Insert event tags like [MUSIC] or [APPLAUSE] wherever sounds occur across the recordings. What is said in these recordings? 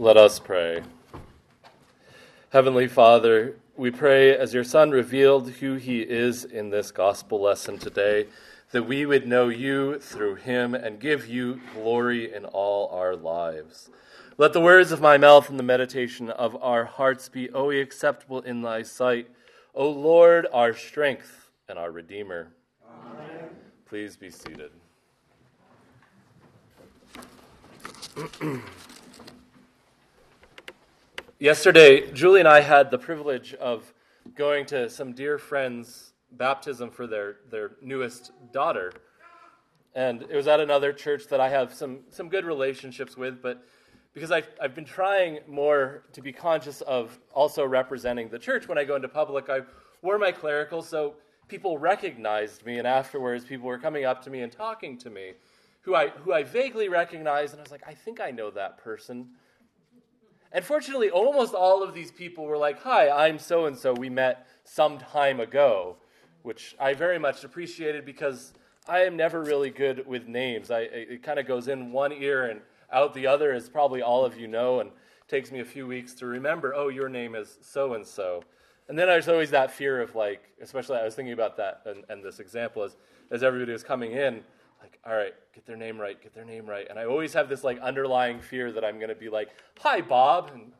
Let us pray. Heavenly Father, we pray as your Son revealed who he is in this gospel lesson today, that we would know you through him and give you glory in all our lives. Let the words of my mouth and the meditation of our hearts be always acceptable in thy sight, O Lord, our strength and our Redeemer. Amen. Please be seated. [CLEARS THROAT] Yesterday, Julie and I had the privilege of going to some dear friends' baptism for their, their newest daughter. And it was at another church that I have some, some good relationships with, but because I've, I've been trying more to be conscious of also representing the church when I go into public, I wore my clerical so people recognized me, and afterwards, people were coming up to me and talking to me who I, who I vaguely recognized, and I was like, I think I know that person. And fortunately, almost all of these people were like, Hi, I'm so and so. We met some time ago, which I very much appreciated because I am never really good with names. I, it kind of goes in one ear and out the other, as probably all of you know, and takes me a few weeks to remember, oh, your name is so and so. And then there's always that fear of, like, especially I was thinking about that and, and this example as, as everybody was coming in like, all right, get their name right, get their name right. And I always have this like underlying fear that I'm going to be like, hi, Bob. And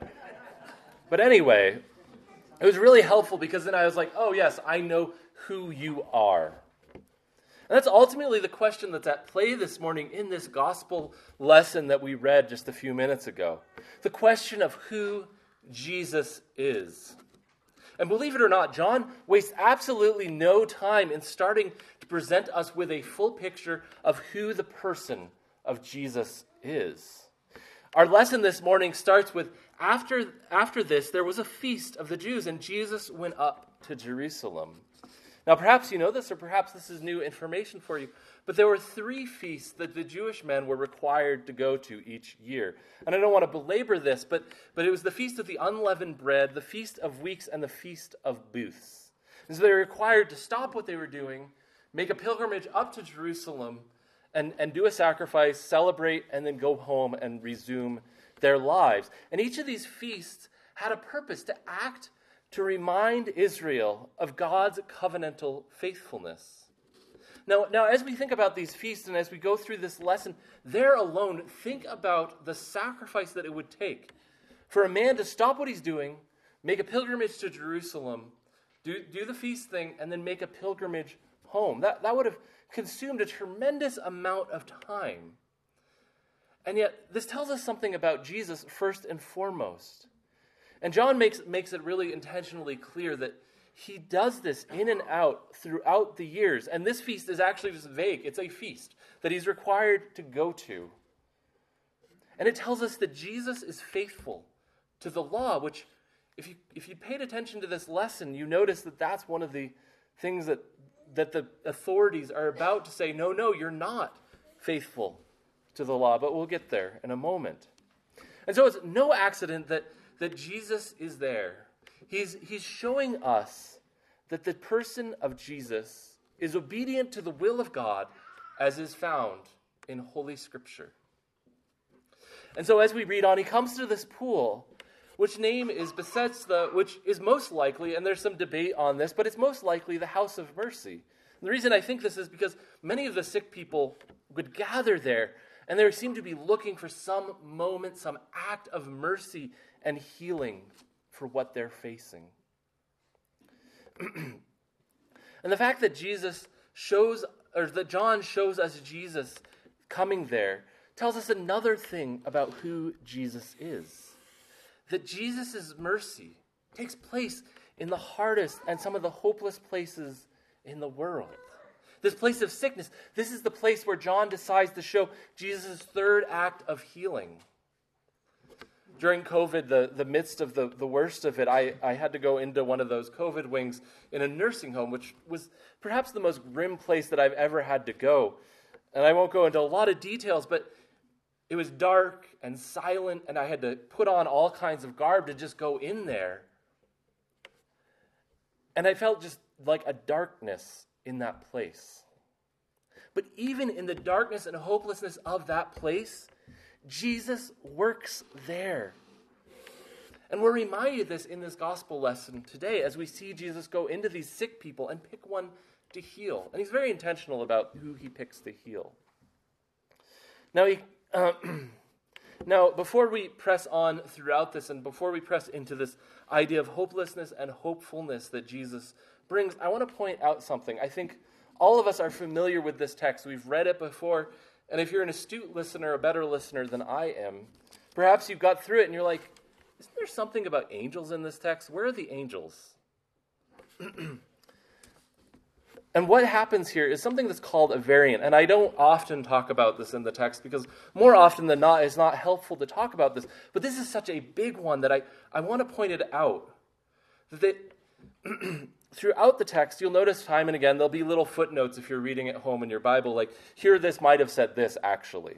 [LAUGHS] but anyway, it was really helpful because then I was like, oh, yes, I know who you are. And that's ultimately the question that's at play this morning in this gospel lesson that we read just a few minutes ago. The question of who Jesus is. And believe it or not, John wastes absolutely no time in starting to present us with a full picture of who the person of Jesus is. Our lesson this morning starts with after, after this, there was a feast of the Jews, and Jesus went up to Jerusalem. Now, perhaps you know this, or perhaps this is new information for you, but there were three feasts that the Jewish men were required to go to each year. And I don't want to belabor this, but, but it was the Feast of the Unleavened Bread, the Feast of Weeks, and the Feast of Booths. And so they were required to stop what they were doing, make a pilgrimage up to Jerusalem, and, and do a sacrifice, celebrate, and then go home and resume their lives. And each of these feasts had a purpose to act to remind Israel of God's covenantal faithfulness. Now, now, as we think about these feasts and as we go through this lesson, there alone, think about the sacrifice that it would take for a man to stop what he's doing, make a pilgrimage to Jerusalem, do, do the feast thing, and then make a pilgrimage home. That, that would have consumed a tremendous amount of time. And yet, this tells us something about Jesus first and foremost. And John makes, makes it really intentionally clear that he does this in and out throughout the years. And this feast is actually just vague. It's a feast that he's required to go to. And it tells us that Jesus is faithful to the law, which, if you, if you paid attention to this lesson, you notice that that's one of the things that, that the authorities are about to say no, no, you're not faithful to the law. But we'll get there in a moment. And so it's no accident that that Jesus is there. He's, he's showing us that the person of Jesus is obedient to the will of God as is found in Holy Scripture. And so as we read on, he comes to this pool, which name is Bethesda, which is most likely, and there's some debate on this, but it's most likely the house of mercy. And the reason I think this is because many of the sick people would gather there, and they seem to be looking for some moment, some act of mercy and healing for what they're facing. [CLEARS THROAT] and the fact that Jesus shows, or that John shows us Jesus coming there, tells us another thing about who Jesus is. That Jesus' mercy takes place in the hardest and some of the hopeless places in the world. This place of sickness, this is the place where John decides to show Jesus' third act of healing during COVID, the, the midst of the, the worst of it, I, I had to go into one of those COVID wings in a nursing home, which was perhaps the most grim place that I've ever had to go. And I won't go into a lot of details, but it was dark and silent, and I had to put on all kinds of garb to just go in there. And I felt just like a darkness in that place. But even in the darkness and hopelessness of that place, Jesus works there. And we're reminded this in this gospel lesson today as we see Jesus go into these sick people and pick one to heal. And he's very intentional about who he picks to heal. Now, he, uh, [CLEARS THROAT] now, before we press on throughout this and before we press into this idea of hopelessness and hopefulness that Jesus brings, I want to point out something. I think all of us are familiar with this text. We've read it before. And if you're an astute listener, a better listener than I am, perhaps you've got through it and you're like, isn't there something about angels in this text? Where are the angels? [CLEARS THROAT] and what happens here is something that's called a variant. And I don't often talk about this in the text because more often than not, it's not helpful to talk about this. But this is such a big one that I, I want to point it out. That [CLEARS THROAT] throughout the text, you'll notice time and again, there'll be little footnotes if you're reading at home in your Bible, like, here, this might have said this actually.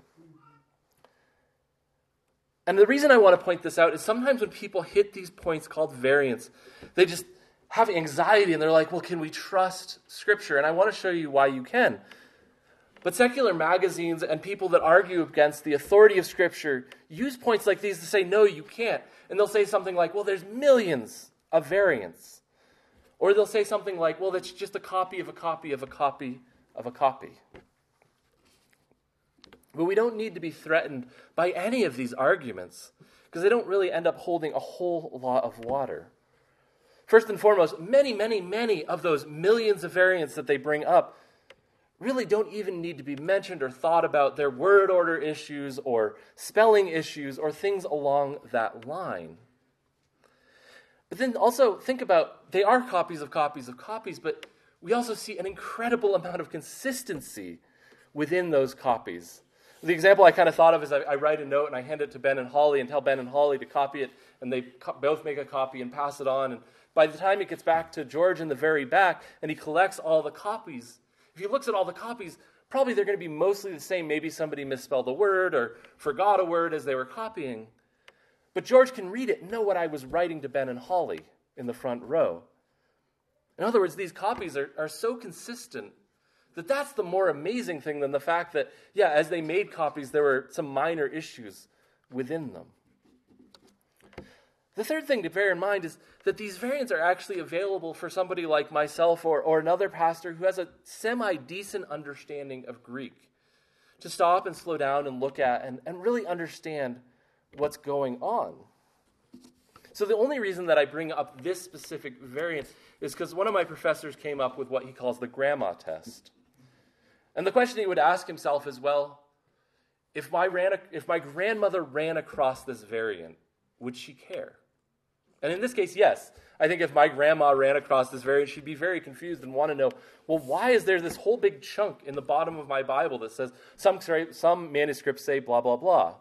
And the reason I want to point this out is sometimes when people hit these points called variants, they just have anxiety and they're like, well, can we trust Scripture? And I want to show you why you can. But secular magazines and people that argue against the authority of Scripture use points like these to say, no, you can't. And they'll say something like, well, there's millions of variants. Or they'll say something like, well, that's just a copy of a copy of a copy of a copy. But we don't need to be threatened by any of these arguments because they don't really end up holding a whole lot of water. First and foremost, many, many, many of those millions of variants that they bring up really don't even need to be mentioned or thought about. Their word order issues or spelling issues or things along that line. But then also think about they are copies of copies of copies, but we also see an incredible amount of consistency within those copies. The example I kind of thought of is I, I, write a note and I hand it to Ben and Holly and tell Ben and Holly to copy it, and they co- both make a copy and pass it on. And by the time it gets back to George in the very back and he collects all the copies, if he looks at all the copies, probably they're going to be mostly the same. Maybe somebody misspelled a word or forgot a word as they were copying. But George can read it and know what I was writing to Ben and Holly in the front row. In other words, these copies are, are so consistent that that's the more amazing thing than the fact that, yeah, as they made copies, there were some minor issues within them. The third thing to bear in mind is that these variants are actually available for somebody like myself or, or another pastor who has a semi decent understanding of Greek to stop and slow down and look at and, and really understand what's going on. So, the only reason that I bring up this specific variant is because one of my professors came up with what he calls the grandma test. And the question he would ask himself is well, if my, ran, if my grandmother ran across this variant, would she care? And in this case, yes. I think if my grandma ran across this variant, she'd be very confused and want to know, well, why is there this whole big chunk in the bottom of my Bible that says some, some manuscripts say blah, blah, blah?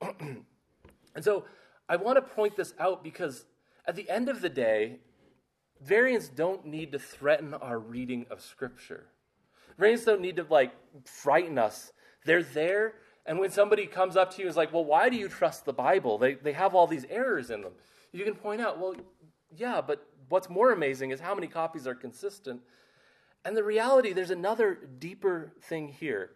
[CLEARS THROAT] and so I want to point this out because at the end of the day, variants don't need to threaten our reading of Scripture. Variants don't need to like frighten us. They're there, and when somebody comes up to you and is like, Well, why do you trust the Bible? They, they have all these errors in them. You can point out, Well, yeah, but what's more amazing is how many copies are consistent. And the reality, there's another deeper thing here.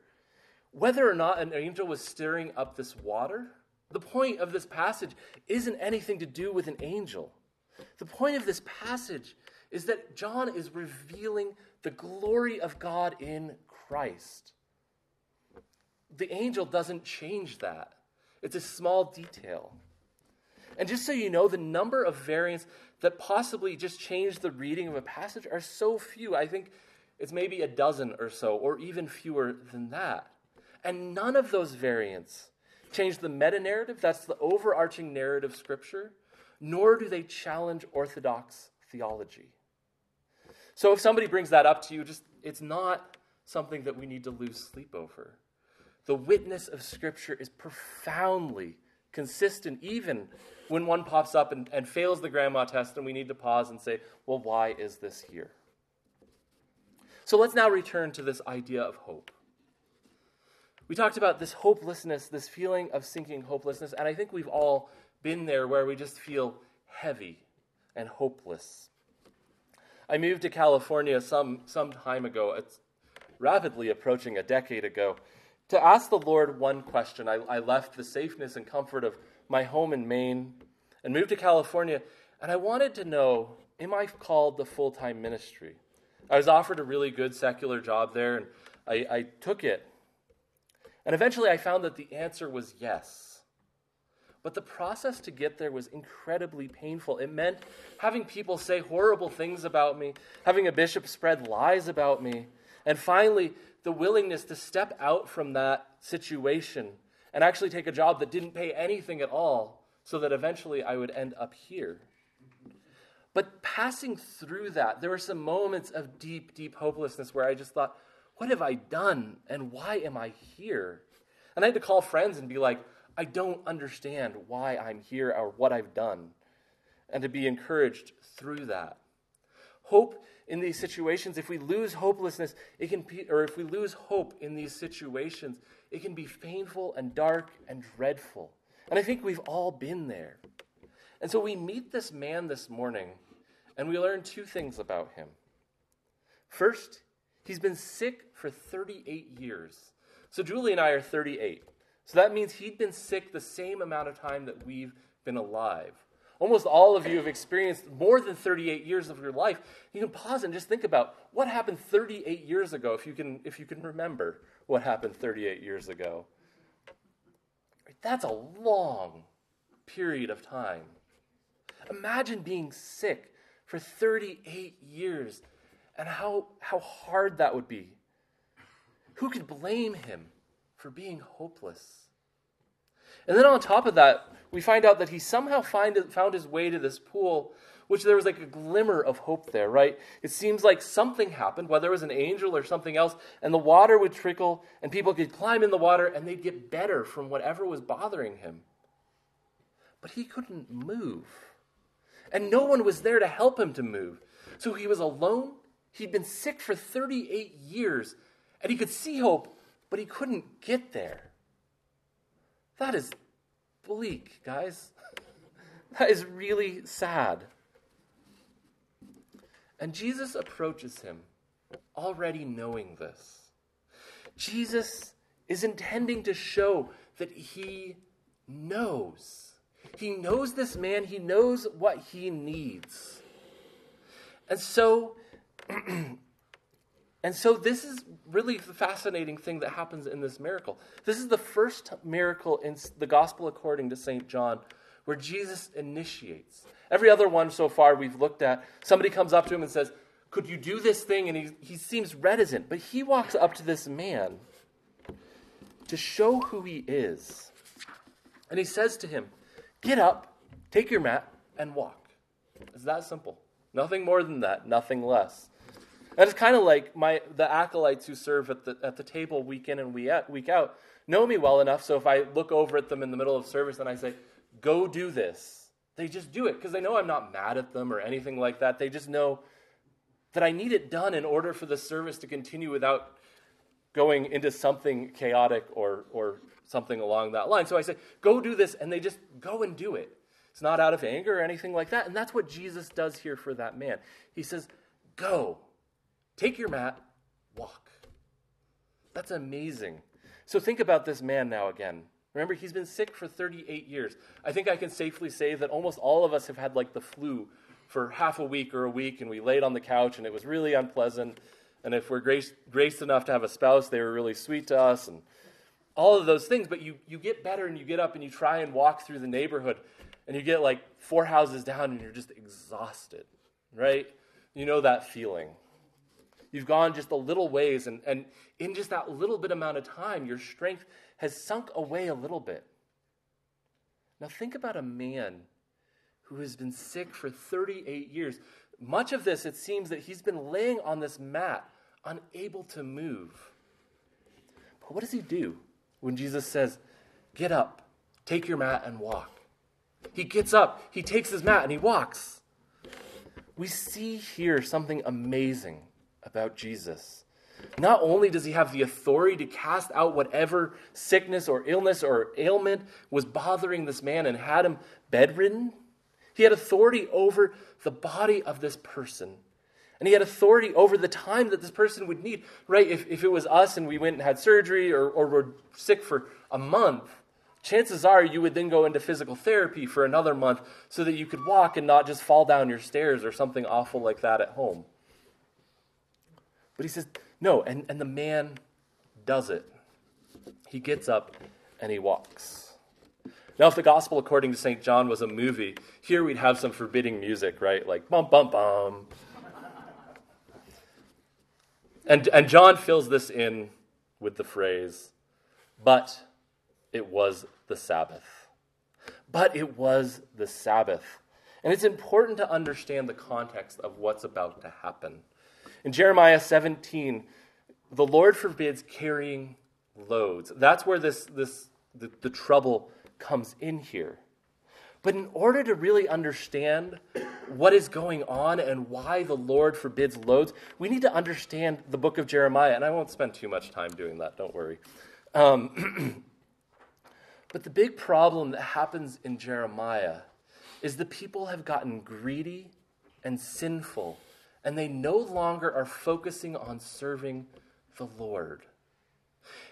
Whether or not an angel was stirring up this water, the point of this passage isn't anything to do with an angel. The point of this passage is that John is revealing the glory of God in Christ. The angel doesn't change that, it's a small detail. And just so you know, the number of variants that possibly just change the reading of a passage are so few. I think it's maybe a dozen or so, or even fewer than that. And none of those variants change the meta narrative, that's the overarching narrative scripture, nor do they challenge orthodox theology. So if somebody brings that up to you, just it's not something that we need to lose sleep over. The witness of scripture is profoundly consistent, even when one pops up and, and fails the grandma test, and we need to pause and say, well, why is this here? So let's now return to this idea of hope. We talked about this hopelessness, this feeling of sinking hopelessness, and I think we've all been there where we just feel heavy and hopeless. I moved to California some, some time ago. It's rapidly approaching a decade ago to ask the Lord one question. I, I left the safeness and comfort of my home in Maine and moved to California, and I wanted to know am I called to full time ministry? I was offered a really good secular job there, and I, I took it. And eventually I found that the answer was yes. But the process to get there was incredibly painful. It meant having people say horrible things about me, having a bishop spread lies about me, and finally, the willingness to step out from that situation and actually take a job that didn't pay anything at all so that eventually I would end up here. But passing through that, there were some moments of deep, deep hopelessness where I just thought, what have I done and why am I here? And I had to call friends and be like, I don't understand why I'm here or what I've done. And to be encouraged through that. Hope in these situations, if we lose hopelessness, it can be, or if we lose hope in these situations, it can be painful and dark and dreadful. And I think we've all been there. And so we meet this man this morning, and we learn two things about him. First, he's been sick for 38 years. So Julie and I are 38. So that means he'd been sick the same amount of time that we've been alive. Almost all of you have experienced more than 38 years of your life. You can pause and just think about what happened 38 years ago, if you can, if you can remember what happened 38 years ago. That's a long period of time. Imagine being sick for 38 years and how, how hard that would be. Who could blame him for being hopeless? And then on top of that, we find out that he somehow find, found his way to this pool, which there was like a glimmer of hope there, right? It seems like something happened, whether it was an angel or something else, and the water would trickle, and people could climb in the water, and they'd get better from whatever was bothering him. But he couldn't move. And no one was there to help him to move. So he was alone. He'd been sick for 38 years, and he could see hope, but he couldn't get there. That is bleak, guys. [LAUGHS] That is really sad. And Jesus approaches him already knowing this. Jesus is intending to show that he knows. He knows this man, he knows what he needs. And so [CLEARS THROAT] And so, this is really the fascinating thing that happens in this miracle. This is the first miracle in the gospel according to St. John where Jesus initiates. Every other one so far we've looked at, somebody comes up to him and says, Could you do this thing? And he, he seems reticent, but he walks up to this man to show who he is. And he says to him, Get up, take your mat, and walk. It's that simple. Nothing more than that, nothing less. And it's kind of like my the acolytes who serve at the at the table week in and week out know me well enough. So if I look over at them in the middle of service and I say, "Go do this," they just do it because they know I'm not mad at them or anything like that. They just know that I need it done in order for the service to continue without going into something chaotic or or something along that line. So I say, "Go do this," and they just go and do it. It's not out of anger or anything like that. And that's what Jesus does here for that man. He says, "Go." Take your mat, walk. That's amazing. So think about this man now again. Remember, he's been sick for 38 years. I think I can safely say that almost all of us have had like the flu for half a week or a week, and we laid on the couch, and it was really unpleasant. And if we're grace, graced enough to have a spouse, they were really sweet to us, and all of those things. But you, you get better, and you get up, and you try and walk through the neighborhood, and you get like four houses down, and you're just exhausted, right? You know that feeling. You've gone just a little ways, and, and in just that little bit amount of time, your strength has sunk away a little bit. Now, think about a man who has been sick for 38 years. Much of this, it seems that he's been laying on this mat, unable to move. But what does he do when Jesus says, Get up, take your mat, and walk? He gets up, he takes his mat, and he walks. We see here something amazing about Jesus. Not only does he have the authority to cast out whatever sickness or illness or ailment was bothering this man and had him bedridden, he had authority over the body of this person. And he had authority over the time that this person would need, right? If, if it was us and we went and had surgery or, or were sick for a month, chances are you would then go into physical therapy for another month so that you could walk and not just fall down your stairs or something awful like that at home. But he says, no, and, and the man does it. He gets up and he walks. Now, if the gospel according to St. John was a movie, here we'd have some forbidding music, right? Like bum, bum, bum. And, and John fills this in with the phrase, but it was the Sabbath. But it was the Sabbath. And it's important to understand the context of what's about to happen. In Jeremiah 17, the Lord forbids carrying loads. That's where this, this the, the trouble comes in here. But in order to really understand what is going on and why the Lord forbids loads, we need to understand the book of Jeremiah. And I won't spend too much time doing that, don't worry. Um, [CLEARS THROAT] but the big problem that happens in Jeremiah is the people have gotten greedy and sinful, and they no longer are focusing on serving the Lord.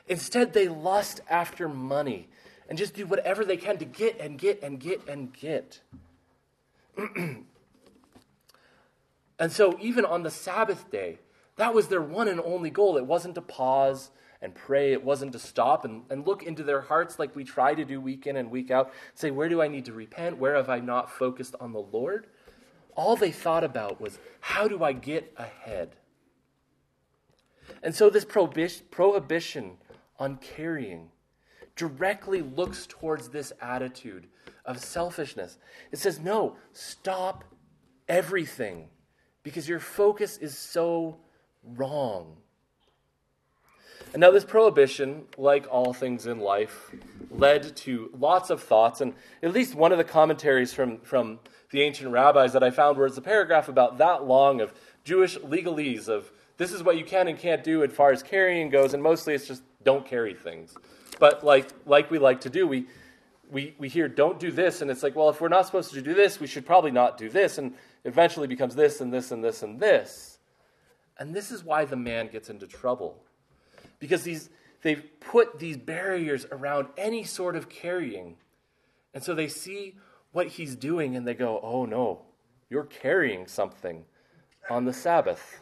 Instead, they lust after money and just do whatever they can to get and get and get and get. [CLEARS THROAT] and so, even on the Sabbath day, that was their one and only goal. It wasn't to pause and pray, it wasn't to stop and, and look into their hearts like we try to do week in and week out. Say, where do I need to repent? Where have I not focused on the Lord? All they thought about was, how do I get ahead? And so, this prohibition on carrying directly looks towards this attitude of selfishness. It says, no, stop everything because your focus is so wrong. And now, this prohibition, like all things in life, led to lots of thoughts. And at least one of the commentaries from, from the ancient rabbis that I found was a paragraph about that long of Jewish legalese of this is what you can and can't do as far as carrying goes. And mostly it's just don't carry things. But like, like we like to do, we, we, we hear don't do this, and it's like, well, if we're not supposed to do this, we should probably not do this, and eventually becomes this and this and this and this. And this is why the man gets into trouble. Because these, they've put these barriers around any sort of carrying. And so they see what he's doing and they go, oh no, you're carrying something on the Sabbath.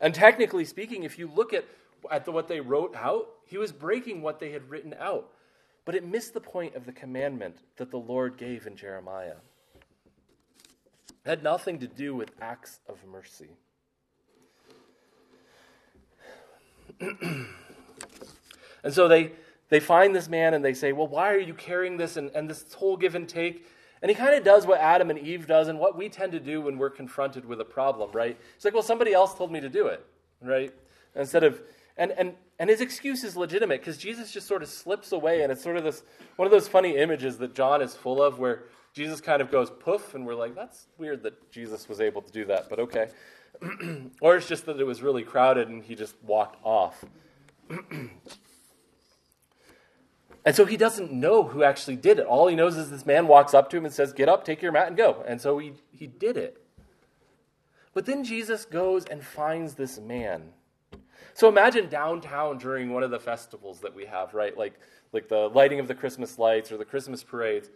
And technically speaking, if you look at, at the, what they wrote out, he was breaking what they had written out, but it missed the point of the commandment that the Lord gave in Jeremiah. It had nothing to do with acts of mercy. [CLEARS THROAT] and so they, they find this man and they say, Well, why are you carrying this? And, and this whole give and take. And he kind of does what Adam and Eve does and what we tend to do when we're confronted with a problem, right? It's like, Well, somebody else told me to do it, right? Instead of, and, and and his excuse is legitimate because Jesus just sort of slips away, and it's sort of this one of those funny images that John is full of where Jesus kind of goes poof, and we're like, that's weird that Jesus was able to do that, but okay. [CLEARS THROAT] or it's just that it was really crowded and he just walked off. [CLEARS THROAT] and so he doesn't know who actually did it. All he knows is this man walks up to him and says, Get up, take your mat, and go. And so he, he did it. But then Jesus goes and finds this man so imagine downtown during one of the festivals that we have, right? Like, like the lighting of the Christmas lights or the Christmas parades.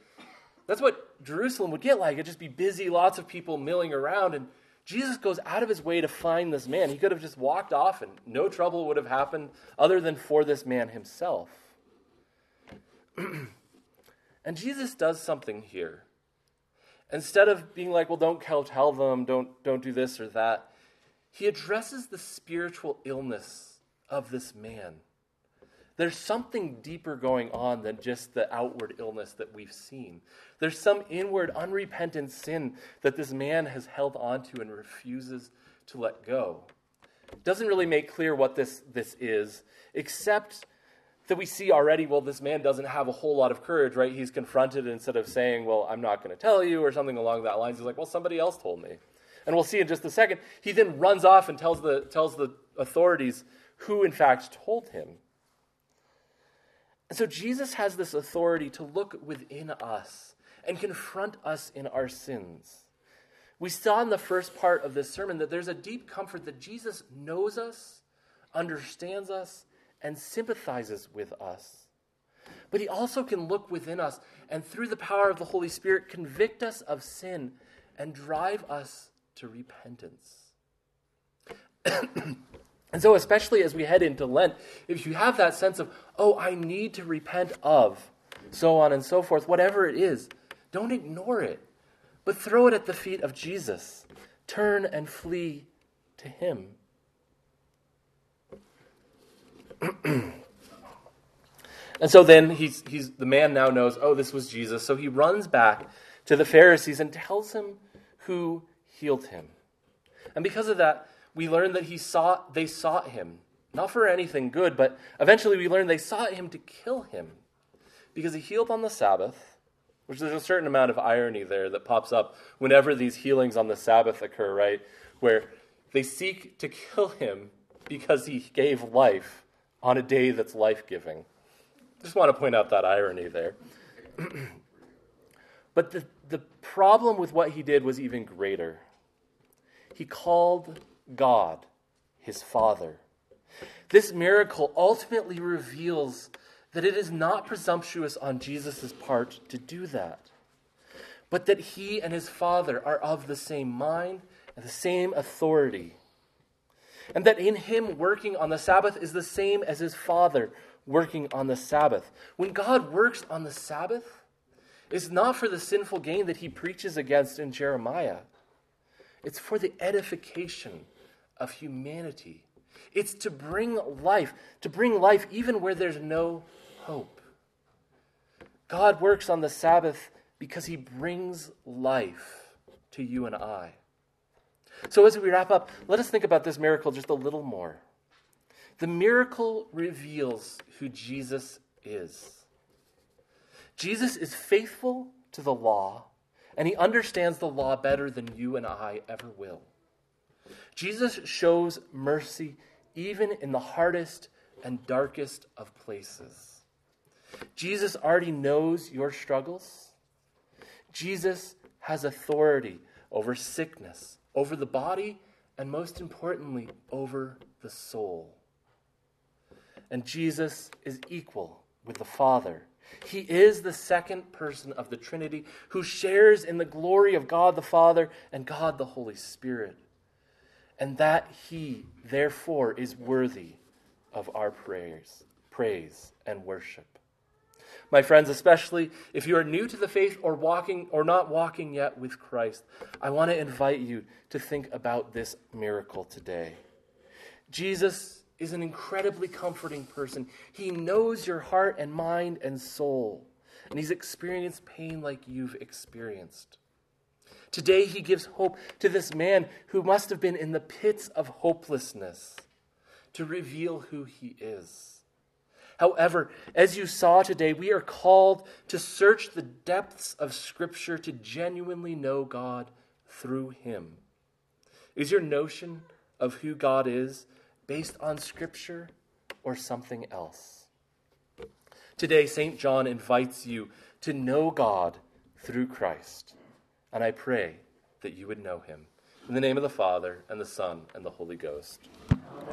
That's what Jerusalem would get like. It'd just be busy, lots of people milling around. And Jesus goes out of his way to find this man. He could have just walked off and no trouble would have happened other than for this man himself. [CLEARS THROAT] and Jesus does something here. Instead of being like, well, don't tell them, don't, don't do this or that, he addresses the spiritual illness of this man. There's something deeper going on than just the outward illness that we've seen. There's some inward, unrepentant sin that this man has held onto and refuses to let go. It doesn't really make clear what this, this is, except that we see already, well, this man doesn't have a whole lot of courage, right? He's confronted instead of saying, well, I'm not going to tell you, or something along that lines. He's like, well, somebody else told me and we'll see in just a second, he then runs off and tells the, tells the authorities who, in fact, told him. And so Jesus has this authority to look within us and confront us in our sins. We saw in the first part of this sermon that there's a deep comfort that Jesus knows us, understands us, and sympathizes with us. But he also can look within us and, through the power of the Holy Spirit, convict us of sin and drive us to repentance. [CLEARS THROAT] and so, especially as we head into Lent, if you have that sense of, oh, I need to repent of, so on and so forth, whatever it is, don't ignore it, but throw it at the feet of Jesus. Turn and flee to him. [CLEARS THROAT] and so then he's, he's, the man now knows, oh, this was Jesus. So he runs back to the Pharisees and tells him who healed him. And because of that, we learn that he sought, they sought him, not for anything good, but eventually we learn they sought him to kill him because he healed on the Sabbath, which there's a certain amount of irony there that pops up whenever these healings on the Sabbath occur, right? Where they seek to kill him because he gave life on a day that's life giving. Just want to point out that irony there. [CLEARS THROAT] but the, the problem with what he did was even greater. He called God his Father. This miracle ultimately reveals that it is not presumptuous on Jesus' part to do that, but that he and his Father are of the same mind and the same authority and that in him working on the Sabbath is the same as his Father working on the Sabbath. When God works on the Sabbath, it's not for the sinful gain that he preaches against in Jeremiah, it's for the edification of humanity. It's to bring life, to bring life even where there's no hope. God works on the Sabbath because he brings life to you and I. So, as we wrap up, let us think about this miracle just a little more. The miracle reveals who Jesus is. Jesus is faithful to the law, and he understands the law better than you and I ever will. Jesus shows mercy even in the hardest and darkest of places. Jesus already knows your struggles. Jesus has authority over sickness, over the body, and most importantly, over the soul. And Jesus is equal with the Father. He is the second person of the Trinity who shares in the glory of God the Father and God the Holy Spirit. And that he, therefore, is worthy of our prayers, praise and worship. My friends, especially if you are new to the faith or walking or not walking yet with Christ, I want to invite you to think about this miracle today. Jesus is an incredibly comforting person. He knows your heart and mind and soul, and he's experienced pain like you've experienced. Today, he gives hope to this man who must have been in the pits of hopelessness to reveal who he is. However, as you saw today, we are called to search the depths of Scripture to genuinely know God through Him. Is your notion of who God is based on Scripture or something else? Today, St. John invites you to know God through Christ, and I pray that you would know Him. In the name of the Father, and the Son, and the Holy Ghost.